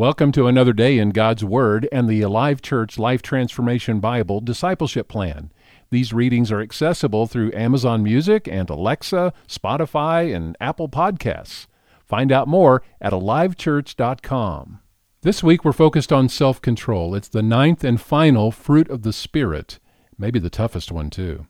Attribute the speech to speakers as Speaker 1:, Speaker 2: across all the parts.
Speaker 1: Welcome to another day in God's Word and the Alive Church Life Transformation Bible Discipleship Plan. These readings are accessible through Amazon Music and Alexa, Spotify, and Apple Podcasts. Find out more at alivechurch.com. This week we're focused on self control. It's the ninth and final fruit of the Spirit, maybe the toughest one, too.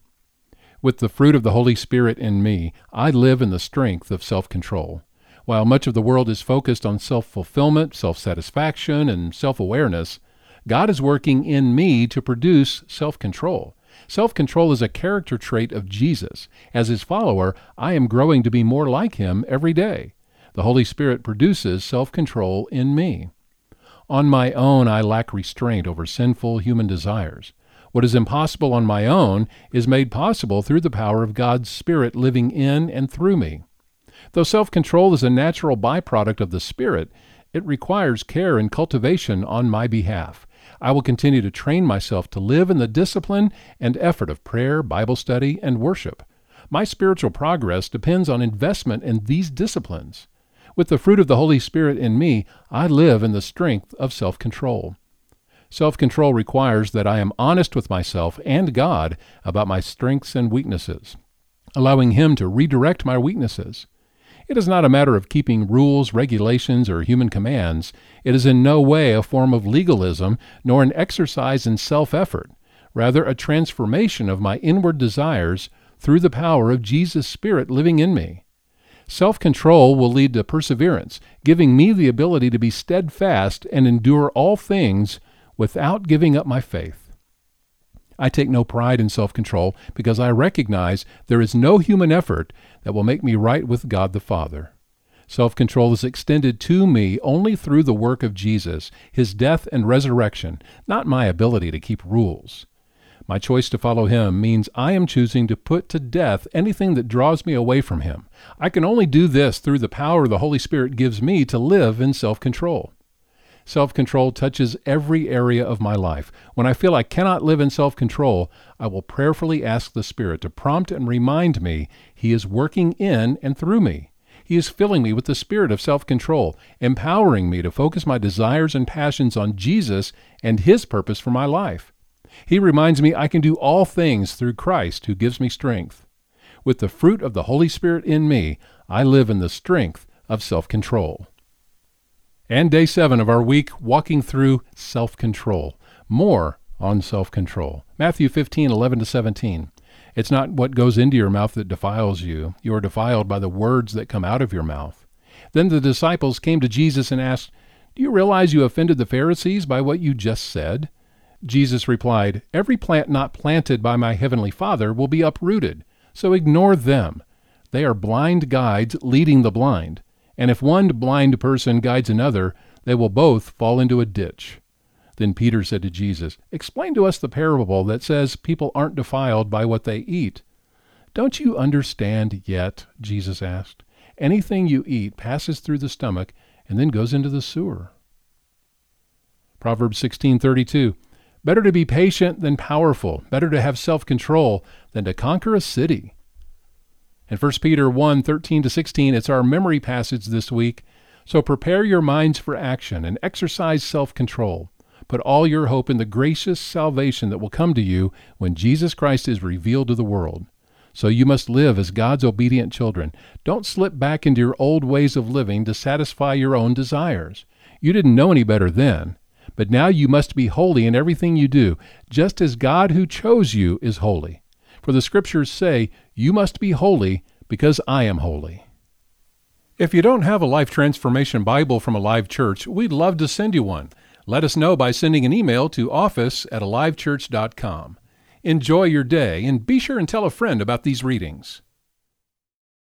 Speaker 1: With the fruit of the Holy Spirit in me, I live in the strength of self control. While much of the world is focused on self fulfillment, self satisfaction, and self awareness, God is working in me to produce self control. Self control is a character trait of Jesus. As his follower, I am growing to be more like him every day. The Holy Spirit produces self control in me. On my own, I lack restraint over sinful human desires. What is impossible on my own is made possible through the power of God's Spirit living in and through me. Though self control is a natural byproduct of the Spirit, it requires care and cultivation on my behalf. I will continue to train myself to live in the discipline and effort of prayer, Bible study, and worship. My spiritual progress depends on investment in these disciplines. With the fruit of the Holy Spirit in me, I live in the strength of self control. Self control requires that I am honest with myself and God about my strengths and weaknesses, allowing Him to redirect my weaknesses. It is not a matter of keeping rules, regulations, or human commands. It is in no way a form of legalism, nor an exercise in self effort, rather, a transformation of my inward desires through the power of Jesus' Spirit living in me. Self control will lead to perseverance, giving me the ability to be steadfast and endure all things without giving up my faith. I take no pride in self control because I recognize there is no human effort that will make me right with God the Father. Self control is extended to me only through the work of Jesus, his death and resurrection, not my ability to keep rules. My choice to follow him means I am choosing to put to death anything that draws me away from him. I can only do this through the power the Holy Spirit gives me to live in self control. Self control touches every area of my life. When I feel I cannot live in self control, I will prayerfully ask the Spirit to prompt and remind me He is working in and through me. He is filling me with the spirit of self control, empowering me to focus my desires and passions on Jesus and His purpose for my life. He reminds me I can do all things through Christ who gives me strength. With the fruit of the Holy Spirit in me, I live in the strength of self control and day seven of our week walking through self control. More on self control. Matthew 15, 11 to 17. It's not what goes into your mouth that defiles you. You are defiled by the words that come out of your mouth. Then the disciples came to Jesus and asked, Do you realize you offended the Pharisees by what you just said? Jesus replied, Every plant not planted by my heavenly Father will be uprooted, so ignore them. They are blind guides leading the blind. And if one blind person guides another, they will both fall into a ditch. Then Peter said to Jesus, Explain to us the parable that says people aren't defiled by what they eat. Don't you understand yet? Jesus asked. Anything you eat passes through the stomach and then goes into the sewer. Proverbs 16:32 Better to be patient than powerful, better to have self-control than to conquer a city. In 1 Peter 1 13 to 16, it's our memory passage this week. So prepare your minds for action and exercise self control. Put all your hope in the gracious salvation that will come to you when Jesus Christ is revealed to the world. So you must live as God's obedient children. Don't slip back into your old ways of living to satisfy your own desires. You didn't know any better then, but now you must be holy in everything you do, just as God who chose you is holy. For the Scriptures say, You must be holy because I am holy. If you don't have a Life Transformation Bible from Alive Church, we'd love to send you one. Let us know by sending an email to office at alivechurch.com. Enjoy your day and be sure and tell a friend about these readings.